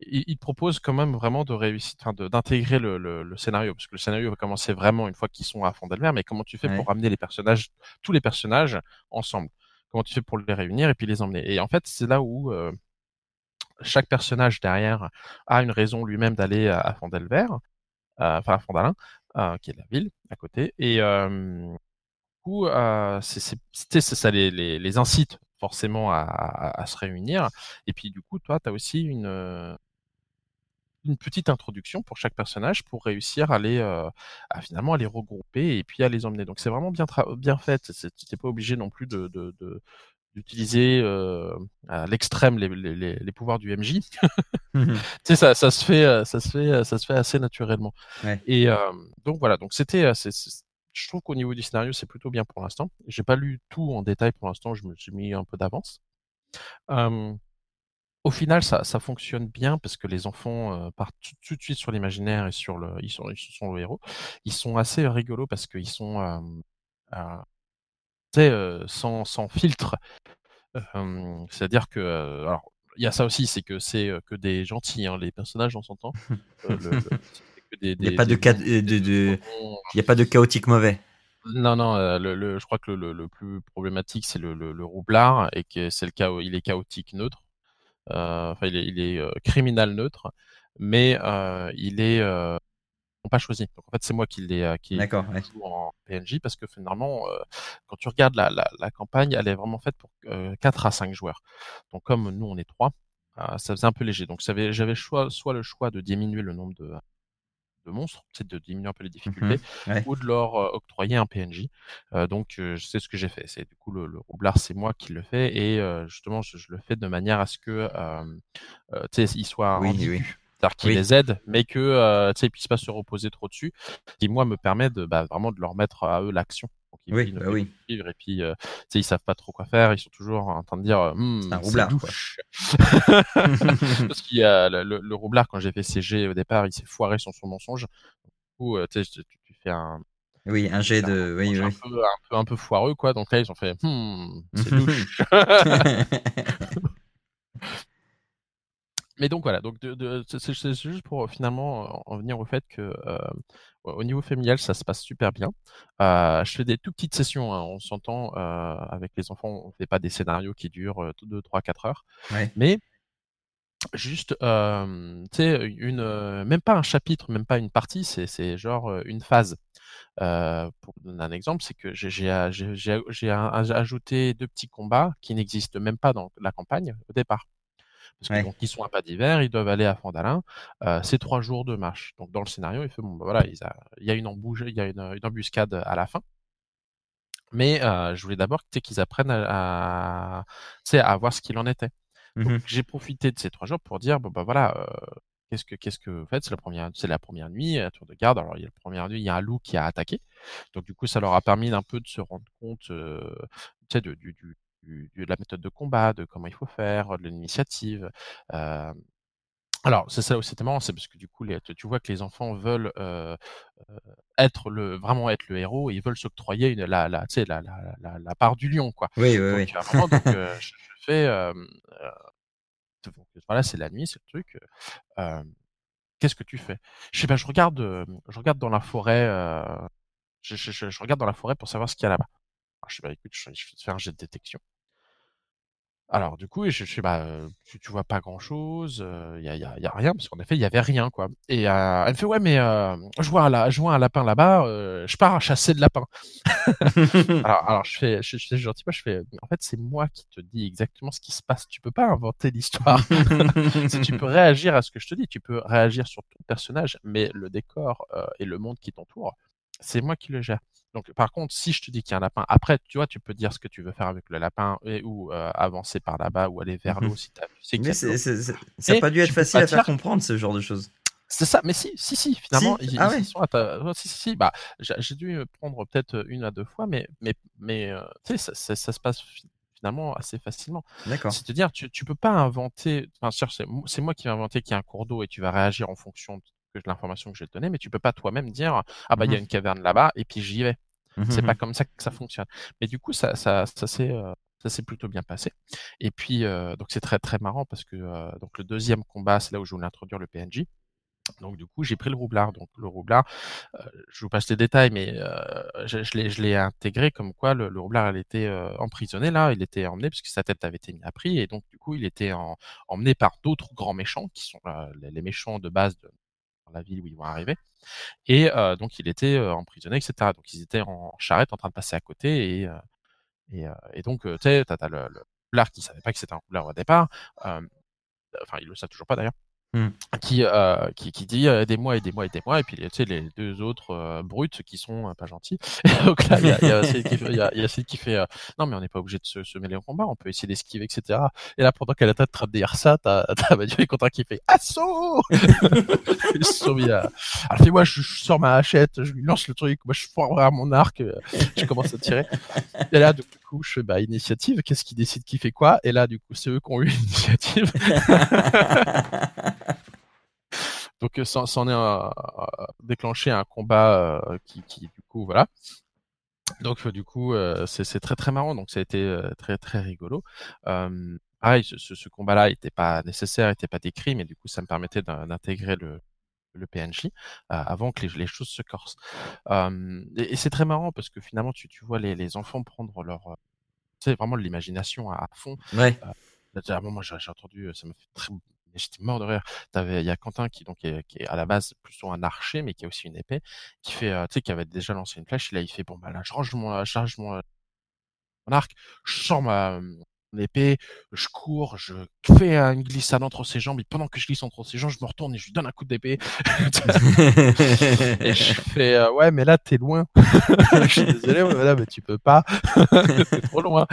Speaker 2: il, propose quand même vraiment de réussir, enfin d'intégrer le, le, le, scénario, parce que le scénario va commencer vraiment une fois qu'ils sont à fond mais comment tu fais ouais. pour ramener les personnages, tous les personnages ensemble? Comment tu fais pour les réunir et puis les emmener? Et en fait, c'est là où euh, chaque personnage derrière a une raison lui-même d'aller à, à enfin à Fondalin, euh, qui est la ville à côté. Et euh, du coup, c'est ça les, les, les, incite forcément à, à, à, se réunir. Et puis du coup, toi, tu as aussi une une petite introduction pour chaque personnage pour réussir à les euh, à finalement à les regrouper et puis à les emmener. Donc c'est vraiment bien bien fait. Tu n'es pas obligé non plus de, de, de d'utiliser euh, à l'extrême les, les, les, pouvoirs du MJ. mmh. [laughs] Tu sais, ça, ça se fait, euh, ça se fait, euh, ça se fait assez naturellement.
Speaker 1: Ouais.
Speaker 2: Et euh, donc voilà, donc c'était, je trouve qu'au niveau du scénario, c'est plutôt bien pour l'instant. J'ai pas lu tout en détail pour l'instant, je me suis mis un peu d'avance. Euh, au final, ça, ça, fonctionne bien parce que les enfants euh, partent tout, tout, de suite sur l'imaginaire et sur le, ils sont, ils sont le héros. Ils sont assez rigolos parce qu'ils sont, euh, euh, sans, sans filtre. Euh, C'est-à-dire que, euh, alors, il y a ça aussi, c'est que c'est que des gentils, hein, les personnages, on s'entend. [laughs]
Speaker 1: il n'y a pas de, de, de, de... il y a pas de chaotique mauvais.
Speaker 2: Non, non, euh, le, le, je crois que le, le plus problématique, c'est le, roublard, et que c'est le cas, il est chaotique neutre. Euh, enfin, il est, il est euh, criminal neutre, mais euh, il est pas choisi. Donc en fait, c'est moi qui l'ai qui
Speaker 1: ouais.
Speaker 2: en PNJ parce que finalement, euh, quand tu regardes la, la, la, campagne, elle est vraiment faite pour euh, 4 à 5 joueurs. Donc comme nous on est 3, euh, ça faisait un peu léger. Donc j'avais soit, soit le choix de diminuer le nombre de, de monstres, c'est de diminuer un peu les
Speaker 1: Mmh
Speaker 2: difficultés.
Speaker 1: Ouais.
Speaker 2: ou de leur euh, octroyer un PNJ. Euh, donc euh, c'est ce que j'ai fait. C'est du coup le, le roublard, c'est moi qui le fais et euh, justement je, je le fais de manière à ce que euh, euh, tu sais, il soit
Speaker 1: Oui, oui.
Speaker 2: C'est-à-dire qu'ils
Speaker 1: Oui.
Speaker 2: les aident, mais que euh, tu sais, ils puissent pas se reposer trop dessus. Qui moi me permet de bah, vraiment de leur mettre à eux l'action.
Speaker 1: Oui, bah oui.
Speaker 2: vivre. Et puis euh, tu sais, ils savent pas trop quoi faire. Ils sont toujours en train de dire Hum,
Speaker 1: C'est un roublard, quoi. [laughs]
Speaker 2: Parce qu'il y a le, roublard quand j'ai fait CG au départ, il s'est foiré sur son mensonge. Du coup, euh, tu, fais un,
Speaker 1: Oui, un jet de. Oui,
Speaker 2: un, peu, un, peu, un peu foireux, quoi. Donc là, ils ont fait Hmm, c'est [laughs] louche. [laughs] Mais donc voilà, donc de, de- c'est juste pour euh, finalement en venir au fait que euh, au niveau familial, ça se passe super bien. Euh, je fais des tout petites sessions, hein, on s'entend euh, avec les enfants, on fait pas des scénarios qui durent 2, 3, 4 heures,
Speaker 1: Ouais.
Speaker 2: mais juste, euh, tu sais, une, même pas un chapitre, même pas une partie, c'est c'est genre une phase. Euh, pour donner un exemple, c'est que j'ai- j'ai j'ai- ajouté deux petits combats qui n'existent même pas dans la campagne au départ. Parce que
Speaker 1: Ouais.
Speaker 2: donc ils sont à pas d'hiver, ils doivent aller à Fandalin. Euh, c'est trois jours de marche. Donc dans le scénario, il fait bon, bah voilà, il y a une embouche, il y a une, une embuscade à la fin. Mais euh, je voulais d'abord qu'ils apprennent à, à, à voir ce qu'il en était. Donc
Speaker 1: Mhm.
Speaker 2: j'ai profité de ces trois jours pour dire bon bah voilà, euh, qu'est-ce que qu'est-ce que vous faites? C'est la première, c'est la première nuit, à tour de garde. Alors il y a la première nuit, il y a un loup qui a attaqué. Donc du coup, ça leur a permis d'un peu de se rendre compte, euh, tu sais, du, du, du- de la méthode de combat, de comment il faut faire, de l'initiative. Euh, alors, c'est ça aussi, c'était marrant, c'est parce que du coup, les, tu vois que les enfants veulent euh, euh, être le, vraiment être le héros et ils veulent s'octroyer une- la, la, tu sais, la, la, la, la part du lion, quoi.
Speaker 1: Oui, oui,
Speaker 2: Donc,
Speaker 1: oui.
Speaker 2: à un moment, donc, [laughs] euh, je, je fais, euh, euh, donc, voilà, c'est la nuit, c'est le truc. euh, Qu'est-ce que tu fais? Je sais pas, je regarde, je regarde dans la forêt, euh, je, je, je regarde dans la forêt pour savoir ce qu'il y a là-bas. Alors, je sais pas, écoute, je, je un jet de détection. Alors du coup, je, je bah, euh, tu, tu vois pas grand-chose, il y a, y, a, rien parce qu'en effet il y avait rien quoi. Et euh, elle me fait ouais mais euh, je vois un, lapin là-bas, euh, je pars à chasser de lapins. [laughs] alors, je fais, je, je gentil, je fais en fait c'est moi qui te dis exactement ce qui se passe. Tu peux pas inventer l'histoire. [laughs] Si tu peux réagir à ce que je te dis, tu peux réagir sur ton personnage, mais le décor euh, et le monde qui t'entoure, c'est moi qui le gère. Donc, par contre, si je te dis qu'il y a un lapin, après, tu vois, tu peux dire ce que tu veux faire avec le lapin et, ou euh, avancer par là-bas ou aller vers
Speaker 1: Mhm.
Speaker 2: l'eau si tu sais
Speaker 1: Mais c'est- c'est- c'est- ça n'a pas dû être facile à faire comprendre ce genre de choses.
Speaker 2: C'est ça, mais si, si, si, finalement,
Speaker 1: Si?
Speaker 2: ils,
Speaker 1: Ah
Speaker 2: ils
Speaker 1: ouais?
Speaker 2: sont à ta- si, si, si, bah, j'ai dû prendre peut-être une à deux fois, mais, mais, mais euh, tu sais, ça, ça, ça se passe fi- finalement assez facilement.
Speaker 1: D'accord.
Speaker 2: C'est-à-dire, tu, tu peux pas inventer, enfin, c'est c'est moi qui vais inventer qu'il y a un cours d'eau et tu vas réagir en fonction de l'information que je vais te donner, mais tu peux pas toi-même dire, ah bah, il y a
Speaker 1: Mhm.
Speaker 2: une caverne là-bas et puis j'y vais. C'est
Speaker 1: Mhm.
Speaker 2: pas comme ça que ça fonctionne. Mais du coup, ça, ça, ça s'est, euh, ça s'est plutôt bien passé. Et puis, euh, donc c'est très très marrant parce que euh, donc le deuxième combat, c'est là où je voulais introduire le PNJ. Donc du coup, j'ai pris le roublard. Donc le roublard, euh, je vous passe les détails, mais euh, je, je l'ai, je l'ai intégré comme quoi le, le roublard, il était euh, emprisonné là, il était emmené parce que sa tête avait été mise à prix et donc du coup, il était en- emmené par d'autres grands méchants qui sont les, méchants de base de la ville où ils vont arriver. Et euh, donc il était euh, emprisonné, etc. Donc ils étaient en charrette en train de passer à côté et euh, et, donc tu sais, t'as, le, le roublard qui savait pas que c'était un roublard au départ. Enfin, il le sait toujours pas d'ailleurs
Speaker 1: Hmm.
Speaker 2: qui, euh, qui, qui dit euh, aidez-moi, aidez-moi, aidez-moi, et puis tu sais, les deux autres euh, brutes qui sont euh, pas gentils. Et [laughs] donc là, il y a, Céline qui fait, y a, y a Céline qui fait euh, non, mais on n'est pas obligé de se, se mêler au combat, on peut essayer d'esquiver, etc. Et là, pendant qu'elle est en train de traiter ça, t'as [laughs] et Quentin qui fait assaut. [laughs] Alors, fait, moi, je, je sors ma hachette, je lui lance le truc, moi, je foire mon arc, euh, je commence à tirer. Et là, du coup, je fais bah, initiative, qu'est-ce qui décide qui fait quoi? Et là, du coup, c'est eux qui ont eu l'initiative. Donc, euh, ça, ça en est un- déclenché un combat euh, qui, qui, du coup, voilà. Donc, euh, du coup, euh, c'est c'est très très marrant. Donc, ça a été très très rigolo. Pareil, ce, combat-là n'était pas nécessaire, n'était pas décrit, mais du coup, ça me permettait d'in- d'intégrer le, le PNJ euh, avant que les, les choses se corsent. Euh, et et c'est très marrant parce que finalement, tu, tu vois les, les enfants prendre leur, euh, sais, vraiment de l'imagination à, à fond.
Speaker 1: Ouais.
Speaker 2: À un moment, j'ai j'ai entendu, ça m'a fait très, j'étais mort de rire. Il y a Quentin qui donc est, qui est à la base plutôt un archer, mais qui a aussi une épée, qui fait, euh, tu sais, qui avait déjà lancé une flèche. Et là, il fait bon bah là, je range mon, je charge mon, mon arc, je sors ma, épée, je cours, je fais une glissade entre ses jambes, et pendant que je glisse entre ses jambes, je me retourne et je lui donne un coup d'épée. [laughs] et je fais, euh, ouais, mais là, t'es loin. [laughs] je suis désolé, mais là, mais tu peux pas. [laughs] t'es trop loin.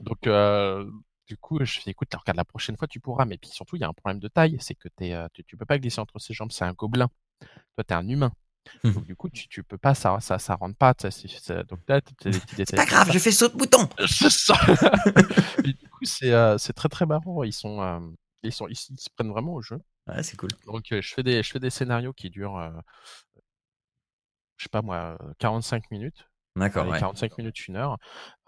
Speaker 2: Donc, euh, du coup, je fais, écoute, regarde, la prochaine fois, tu pourras. Mais puis surtout, il y a un problème de taille, c'est que euh, tu, tu peux pas glisser entre ses jambes, c'est un gobelin. Toi, t'es un humain.
Speaker 1: Mmh.
Speaker 2: Donc, du coup, tu, tu peux pas, ça, ça, ça rentre pas. Donc là,
Speaker 1: C'est pas grave, je fais saut de bouton. [laughs]
Speaker 2: Et [laughs] du coup, c'est euh, c'est très très marrant. Ils sont, euh, ils sont, ils, se prennent vraiment au jeu.
Speaker 1: Ouais, c'est cool.
Speaker 2: Donc, euh, je fais des, je fais des scénarios qui durent, je sais pas moi, euh, 45 minutes.
Speaker 1: D'accord,
Speaker 2: Allez,
Speaker 1: ouais.
Speaker 2: 45 minutes, une heure.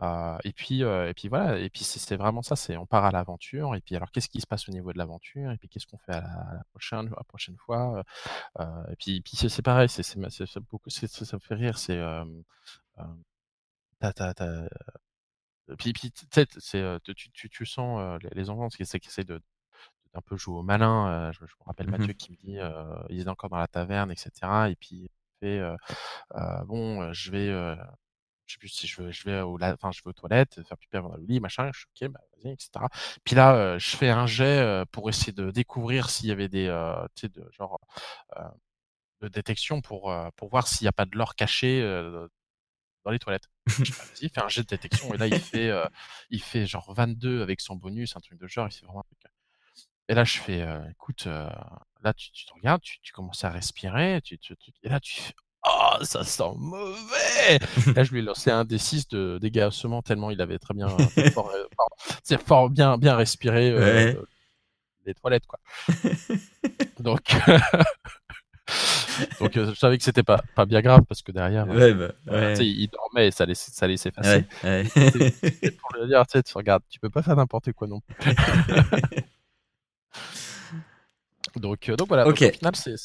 Speaker 2: Euh, et puis, euh, et puis voilà. Et puis c'est vraiment ça. C'est on part à l'aventure. Et puis alors, qu'est-ce qui se passe au niveau de l'aventure Et puis qu'est-ce qu'on fait à la, à la prochaine, à la prochaine fois Euh, Et puis, puis c'est pareil. C'est ça me fait rire. C'est Puis, puis c'est, tu, tu, tu sens les, les enfants qui essaient, qui essaient de d'un peu jouer au malin. je, je me rappelle
Speaker 1: Mhm.
Speaker 2: Mathieu qui me dit, il est encore dans la taverne, etc. Et puis fait, bon, je vais, je sais plus si je veux, je vais au, la- enfin, je vais aux toilettes, faire pipi avant le lit, machin. Je suis ok, bah vas-y, etc. Puis là, euh, je fais un jet euh, pour essayer de découvrir s'il y avait des, euh, tu sais, de genre de détection pour pour voir s'il n'y a pas de l'or caché dans les toilettes. Je dis, bah, vas-y, fais un jet de détection. Et là, il [laughs] fait, il fait genre 22 avec son bonus, un truc de genre. Il fait vraiment un truc. Et là, je fais, euh, écoute, euh, là, tu, tu te regardes, tu, tu commences à respirer, tu, et là, tu fais, oh, ça sent mauvais. [laughs] là, je lui ai lancé un des 6 de dégâts tellement il avait très bien, fort, fort- bien, bien respiré [laughs]
Speaker 1: Ouais.
Speaker 2: les toilettes, quoi. [laughs] Donc, donc, euh, je savais que c'était pas, pas bien grave parce que derrière,
Speaker 1: Ouais, bah,
Speaker 2: euh,
Speaker 1: ouais.
Speaker 2: il dormait et ça laissait, ça laissait passer.
Speaker 1: Ouais,
Speaker 2: pour le dire, tu regardes, tu peux pas faire n'importe quoi non plus. Donc, euh, donc voilà, donc
Speaker 1: Ok.
Speaker 2: au final, c'est-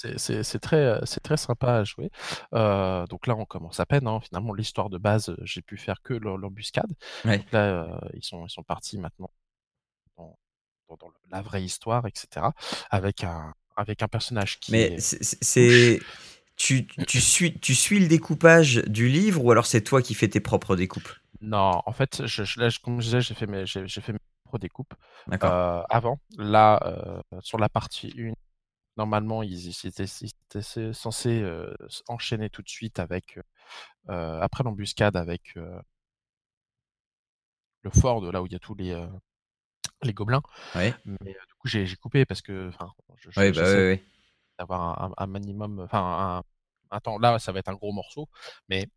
Speaker 2: très, euh, très sympa à jouer. Euh, donc là, on commence à peine. hein. Finalement, l'histoire de base, j'ai pu faire que l'em- l'embuscade.
Speaker 1: Ouais.
Speaker 2: Donc là, euh, ils, sont, ils sont partis maintenant dans, dans- dans la vraie histoire, etc. Avec un, avec un personnage qui
Speaker 1: Mais
Speaker 2: est...
Speaker 1: c'est- tu, tu suis tu suis le découpage du livre ou alors c'est toi qui fais tes propres découpes?
Speaker 2: Non, en fait, je, je- là, je- comme je disais, j'ai fait mes, j'ai fait mes euh, avant. Là, sur la partie 1, normalement, ils, ils étaient, ils étaient censés euh, enchaîner tout de suite avec, euh, après l'embuscade, avec euh, le fort de là où il y a tous les, les gobelins.
Speaker 1: Ouais.
Speaker 2: Mais du coup, j'ai coupé parce que, je, je-
Speaker 1: Ouais, bah ouais,
Speaker 2: d'avoir un, minimum, enfin, un, un temps. Là, ça va être un gros morceau, mais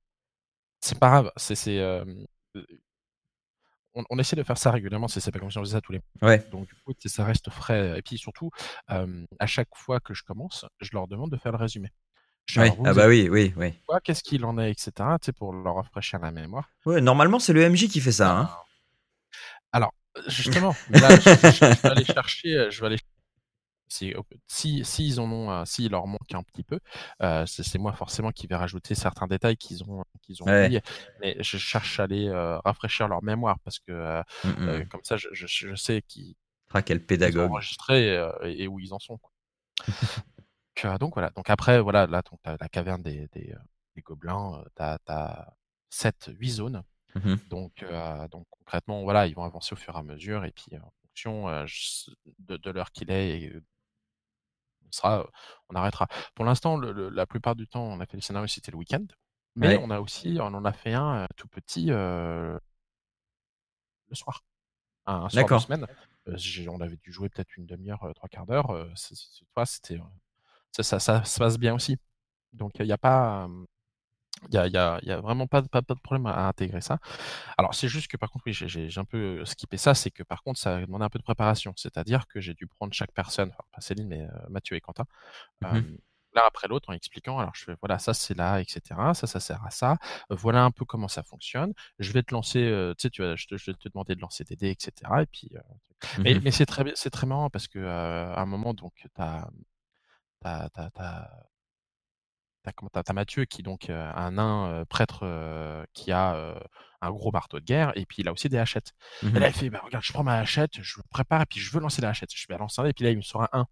Speaker 2: c'est pas grave. C'est, on, on essaie de faire ça régulièrement. C'est c'est pas comme si on faisait ça tous les
Speaker 1: Ouais.
Speaker 2: Donc du coup, ça reste frais. Et puis surtout, euh, à chaque fois que je commence, je leur demande de faire le résumé.
Speaker 1: Ah bah oui, oui, oui.
Speaker 2: Qu'est-ce qu'il en est, etc. Pour leur rafraîchir la mémoire.
Speaker 1: Ouais, normalement c'est le MJ qui fait ça. Hein.
Speaker 2: Alors, justement, mais là, je, je- je vais aller chercher, euh, je vais aller si, si, si ils en ont, s'il leur manque un petit peu, euh, c'est moi forcément qui vais rajouter certains détails qu'ils ont, qu'ils ont
Speaker 1: Ouais.
Speaker 2: oubliés. Mais je cherche à aller euh, rafraîchir leur mémoire parce que euh,
Speaker 1: Mm, mm.
Speaker 2: euh, comme ça, je, je, je sais qu'ils
Speaker 1: Ah, quel
Speaker 2: ils ont
Speaker 1: pédagogue.
Speaker 2: enregistré euh, et, et où ils en sont. quoi. donc, donc voilà. Donc après, voilà, là, donc, la caverne des, des, des gobelins, t'as, t'as 7, 8 zones.
Speaker 1: Mhm.
Speaker 2: Donc, donc concrètement, voilà, ils vont avancer au fur et à mesure et puis en fonction de, de l'heure qu'il est, et, on sera, on arrêtera. Pour l'instant, le- le- la plupart du temps, on a fait le scénario, c'était le week-end, mais
Speaker 1: Ouais.
Speaker 2: on a aussi, on en a fait un euh, tout petit euh, le soir, un, un soir de semaine. Euh, on avait dû jouer peut-être une demi-heure, trois quarts d'heure. c'était, ça, ça, ça se passe bien aussi. Donc il n'y a pas, il y a, y a- il y a vraiment pas, de- pas, pas de problème à, à intégrer ça. Alors, c'est juste que par contre, oui, j'ai- un peu skippé ça, c'est que par contre, ça a demandé un peu de préparation. C'est-à-dire que j'ai dû prendre chaque personne, enfin, pas Céline, mais euh, Mathieu et Quentin, euh, l'un après l'autre en expliquant. Alors, je fais, voilà, ça c'est là, etc. Ça, ça sert à ça. Voilà un peu comment ça fonctionne. Je vais te lancer, euh, tu sais, tu vas, je, te, je vais te demander de lancer des dés, etc. Et puis, euh, mais, mais c'est très, très marrant parce que à un moment, donc, t'as, t'as, T'as comment- t'as- t'as Mathieu qui donc euh, un nain euh, prêtre euh, qui a un gros marteau de guerre et puis il a aussi des hachettes. Et
Speaker 1: Mhm.
Speaker 2: là il fait bah regarde je prends ma hachette, je me prépare et puis je veux lancer la hachette. Je vais lancer un et puis là il me sort un 1.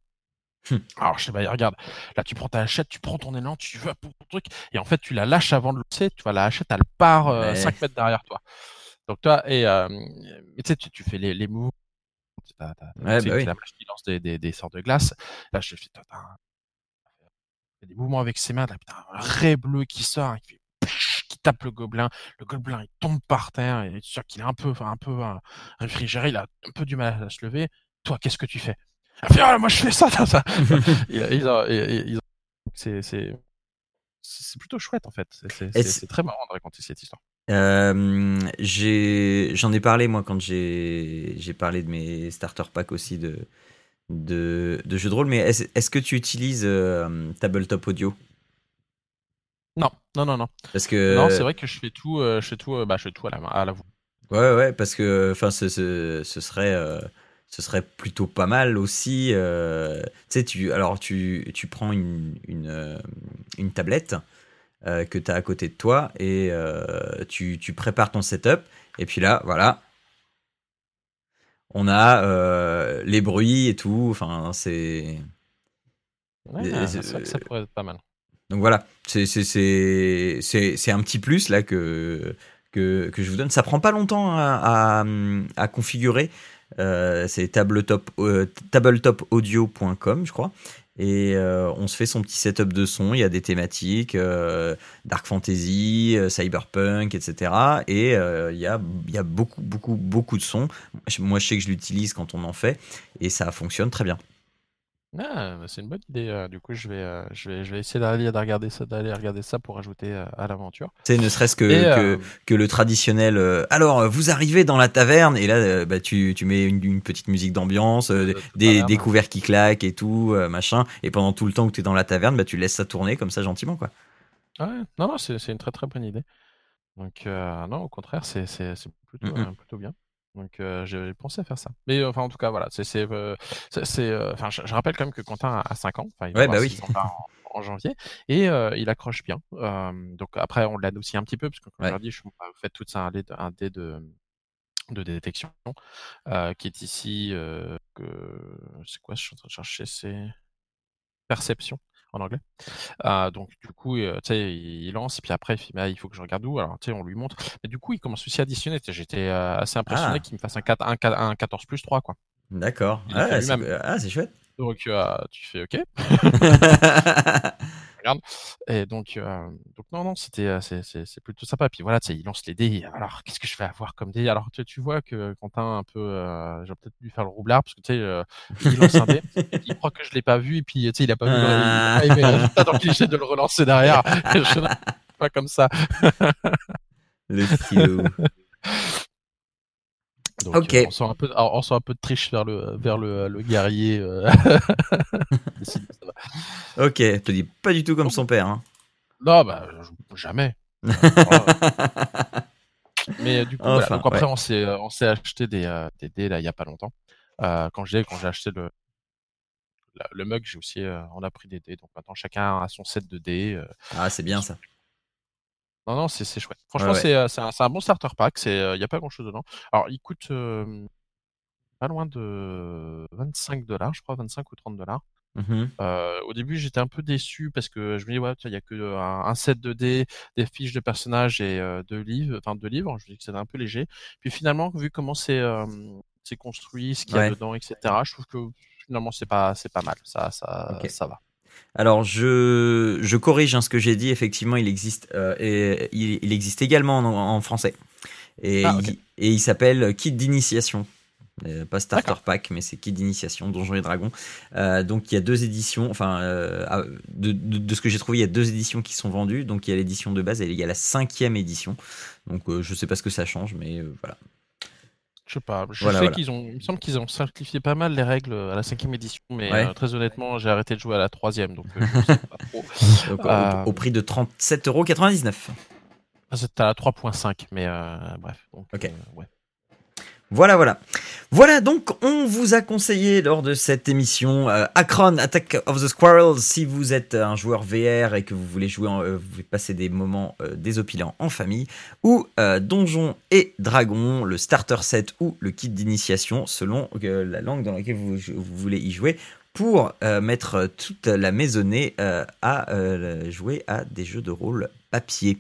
Speaker 1: Hmm.
Speaker 2: Alors je sais bah regarde, là tu prends ta hachette, tu prends ton élan, tu vas pour ton truc et en fait tu la lâches avant de lancer, tu vois la hachette elle part
Speaker 1: Ouais.
Speaker 2: 5 mètres derrière toi. Donc toi, et tu fais les, les moves. T'as,
Speaker 1: ouais, bah oui.
Speaker 2: la machine qui lance des, des, des, sorts de glace. Là, je fais, t'as, des mouvements avec ses mains. Là, putain, un ray bleu qui sort, hein, qui fait qui tape le gobelin. Le gobelin, il tombe par terre. Et sûr qu'il est un peu, un peu réfrigéré. Il a un peu du mal à se lever. Toi, qu'est-ce que tu fais? Il fait, oh, moi, je fais ça, ça, ça. c'est, plutôt chouette, en fait. C'est très marrant de raconter cette histoire.
Speaker 1: Euh, j'en ai, parlé moi quand j'ai parlé de mes starter packs aussi de, de, de jeux de rôle, mais est-ce que tu utilises euh, Tabletop Audio?
Speaker 2: Non, non, non, non.
Speaker 1: Parce que
Speaker 2: non, c'est vrai que je fais tout, euh, je fais tout, bah, je fais tout à la à la voix.
Speaker 1: Ouais, ouais, parce que enfin, ce, ce, ce, serait ce serait plutôt pas mal aussi. tu sais, tu alors tu, tu prends une, une, une tablette euh, que tu as à côté de toi et euh, tu, tu, prépares ton setup. Et puis là, voilà. On a euh, les bruits et tout. Enfin, c'est.
Speaker 2: Ouais, ça pourrait être pas mal.
Speaker 1: Donc voilà, c'est un petit plus là que, que, que, je vous donne. Ça prend pas longtemps à, à, à configurer. Euh, c'est tabletop, euh, tabletopaudio.com, je crois. Et euh, on se fait son petit setup de son. Il y a des thématiques, euh, dark fantasy, euh, cyberpunk, etc. Et il y a, il y a beaucoup, beaucoup, beaucoup de sons. Moi, je sais que je l'utilise quand on en fait, et ça fonctionne très bien.
Speaker 2: Ah, bah, c'est une bonne idée. Euh, du coup, je vais, euh, je vais, je vais essayer d'aller regarder ça, d'aller regarder ça pour ajouter euh, à l'aventure.
Speaker 1: C'est ne serait-ce que, que, que, le traditionnel. alors, vous arrivez dans la taverne et là, bah, tu, tu mets une, petite musique d'ambiance, des, des couverts qui claquent et tout, machin. Et pendant tout le temps que tu es dans la taverne, bah, tu laisses ça tourner comme ça gentiment, quoi.
Speaker 2: Ouais, non, non, c'est une très très bonne idée. Donc, non, au contraire, c'est plutôt, plutôt bien. Donc euh, j'ai pensé à faire ça. Mais enfin en tout cas voilà, c'est c'est euh, euh, enfin je, rappelle quand même que Quentin a 5 ans, il
Speaker 1: ouais, bah oui.
Speaker 2: en, janvier et il accroche bien. donc après on aussi un petit peu parce que comme je l'ai dit, je fais tout ça un dé de, un dé de de détection qui est ici que c'est quoi je suis en train de chercher c'est perception en anglais. Euh, donc du coup, euh, tu sais, il lance et puis après il fait, bah, il faut que je regarde où? Alors tu sais, on lui montre. Mais du coup, il commence aussi à additionner. J'étais euh, assez impressionné ah. qu'il me fasse un, 4, un, un 14 plus 3 quoi.
Speaker 1: D'accord. Ah, ah, c'est chouette.
Speaker 2: Donc tu fais OK. [laughs] Et donc, euh, donc non, non, c'était, euh, c'est, plutôt sympa. Puis voilà, tu sais, il lance les dés. Alors, qu'est-ce que je vais avoir comme dés? Alors, tu, tu vois que Quentin, un peu, euh, j'ai peut-être dû faire le roublard parce que tu sais, euh, il lance un dé, il croit que je l'ai pas vu, et puis tu sais, il a pas vu le, résultat, donc il essaie de le relancer derrière. [laughs] je, pas comme ça.
Speaker 1: le stylo. [laughs]
Speaker 2: Donc, ok. on, sent un peu, on sent un peu de triche vers le, vers le, le guerrier. Euh. [laughs]
Speaker 1: ok, te dis pas du tout comme son père. Hein.
Speaker 2: Non, bah, jamais. [laughs] Mais du coup, donc après, on s'est, on s'est acheté des, euh, des dés là il y a pas longtemps. Euh, quand j'ai, quand j'ai acheté le, le mug, j'ai aussi, on a pris des dés. Donc maintenant, chacun a son set de dés.
Speaker 1: ah, c'est bien ça.
Speaker 2: Non, non, c'est chouette. Franchement, euh, c'est un, bon starter pack. Il n'y euh, a pas grand chose dedans. Alors, il coûte pas loin de 25 dollars, je crois, 25 ou 30 dollars. Mmh euh, au début, j'étais un peu déçu parce que je me dis, ouais, il n'y a que un, set de dés, des fiches de personnages et deux livres, enfin deux livres. Je me dis que c'était un peu léger. Puis finalement, vu comment c'est construit, ce qu'il y a dedans, etc., je trouve que finalement, c'est pas, pas mal. Ça, ça, ça va.
Speaker 1: Alors, je, je corrige hein, ce que j'ai dit. Effectivement, il existe, euh, et, il, existe également en, français. Et, ah, il, et il s'appelle Kit d'initiation. Euh, pas Starter Pack, mais c'est Kit d'initiation, Donjons et Dragons. Euh, donc il y a deux éditions, enfin, ah, de, de, ce que j'ai trouvé, il y a deux éditions qui sont vendues. Donc il y a l'édition de base et il y a la cinquième édition. Donc je sais pas ce que ça change, mais voilà.
Speaker 2: Je sais pas. Je sais qu'ils ont. Il me semble qu'ils ont simplifié pas mal les règles à la cinquième édition, mais euh, très honnêtement, j'ai arrêté de jouer à la troisième, donc euh, je [laughs] sais pas trop. [laughs]
Speaker 1: Euh, au, prix de 37,99€.
Speaker 2: Ah, c'était à la 3.5, mais bref. ok. ouais.
Speaker 1: Voilà, voilà. Voilà, donc on vous a conseillé lors de cette émission euh, Akron Attack of the Squirrels si vous êtes un joueur VR et que vous voulez jouer, euh, vous passer des moments euh, désopilants en famille, ou Donjons et Dragons, le starter set ou le kit d'initiation selon la langue dans laquelle vous, vous voulez y jouer pour mettre toute la maisonnée à jouer à des jeux de rôle papier.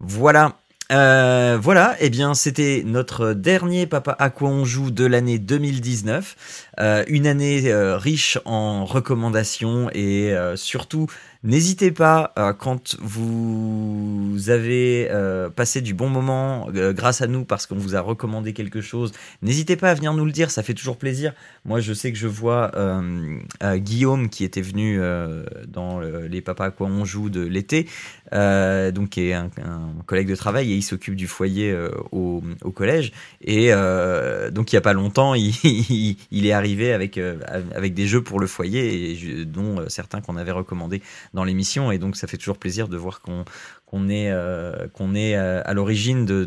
Speaker 1: Voilà. Euh, voilà, et eh bien c'était notre dernier Papa à quoi on joue de l'année 2019. Euh, une année euh, riche en recommandations et surtout N'hésitez pas, euh, quand vous avez euh, passé du bon moment euh, grâce à nous parce qu'on vous a recommandé quelque chose, n'hésitez pas à venir nous le dire, ça fait toujours plaisir. Moi, je sais que je vois Guillaume qui était venu dans les Papas à quoi on joue de l'été, donc qui est un, collègue de travail et il s'occupe du foyer au, collège. Et donc, il n'y a pas longtemps, [laughs] il, est arrivé avec, avec des jeux pour le foyer, dont certains qu'on avait recommandés dans l'émission et donc ça fait toujours plaisir de voir qu'on est, euh, est euh, à l'origine de,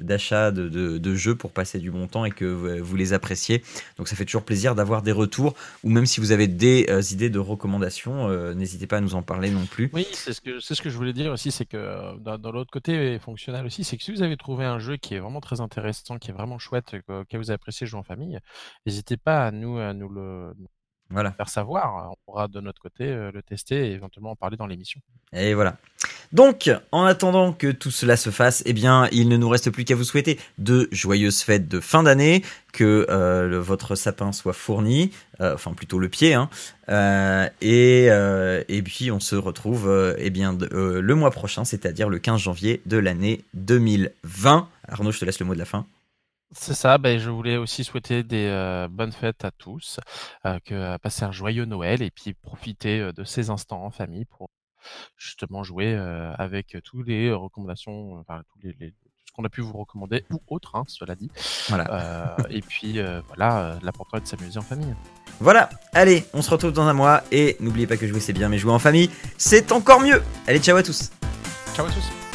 Speaker 1: d'achat de, de, jeux pour passer du bon temps et que vous les appréciez. Donc ça fait toujours plaisir d'avoir des retours ou même si vous avez des euh, idées de recommandations, n'hésitez pas à nous en parler non plus.
Speaker 2: Oui, c'est ce que, ce que je voulais dire aussi, c'est que dans, l'autre côté fonctionnel aussi, c'est que si vous avez trouvé un jeu qui est vraiment très intéressant, qui est vraiment chouette, que, que vous appréciez jouer en famille, n'hésitez pas à nous, à nous le voilà. faire savoir. On pourra de notre côté euh, le tester et éventuellement en parler dans l'émission.
Speaker 1: Et voilà. Donc, en attendant que tout cela se fasse, eh bien, il ne nous reste plus qu'à vous souhaiter de joyeuses fêtes de fin d'année, que euh, votre sapin soit fourni, euh, enfin plutôt le pied, hein, et, et puis on se retrouve eh bien le mois prochain, c'est-à-dire le 15 janvier de l'année 2020. Arnaud, je te laisse le mot de la fin.
Speaker 2: C'est ça, ben, je voulais aussi souhaiter des euh, bonnes fêtes à tous, euh, que euh, passer un joyeux Noël et puis profiter de ces instants en famille pour justement jouer avec tous les recommandations, enfin tous les, tout ce qu'on a pu vous recommander ou autre, hein, cela dit. Voilà. et puis voilà, l'important est de s'amuser en famille.
Speaker 1: Voilà, allez, on se retrouve dans un mois et n'oubliez pas que jouer c'est bien, mais jouer en famille c'est encore mieux. Allez, ciao à tous.
Speaker 2: Ciao à tous.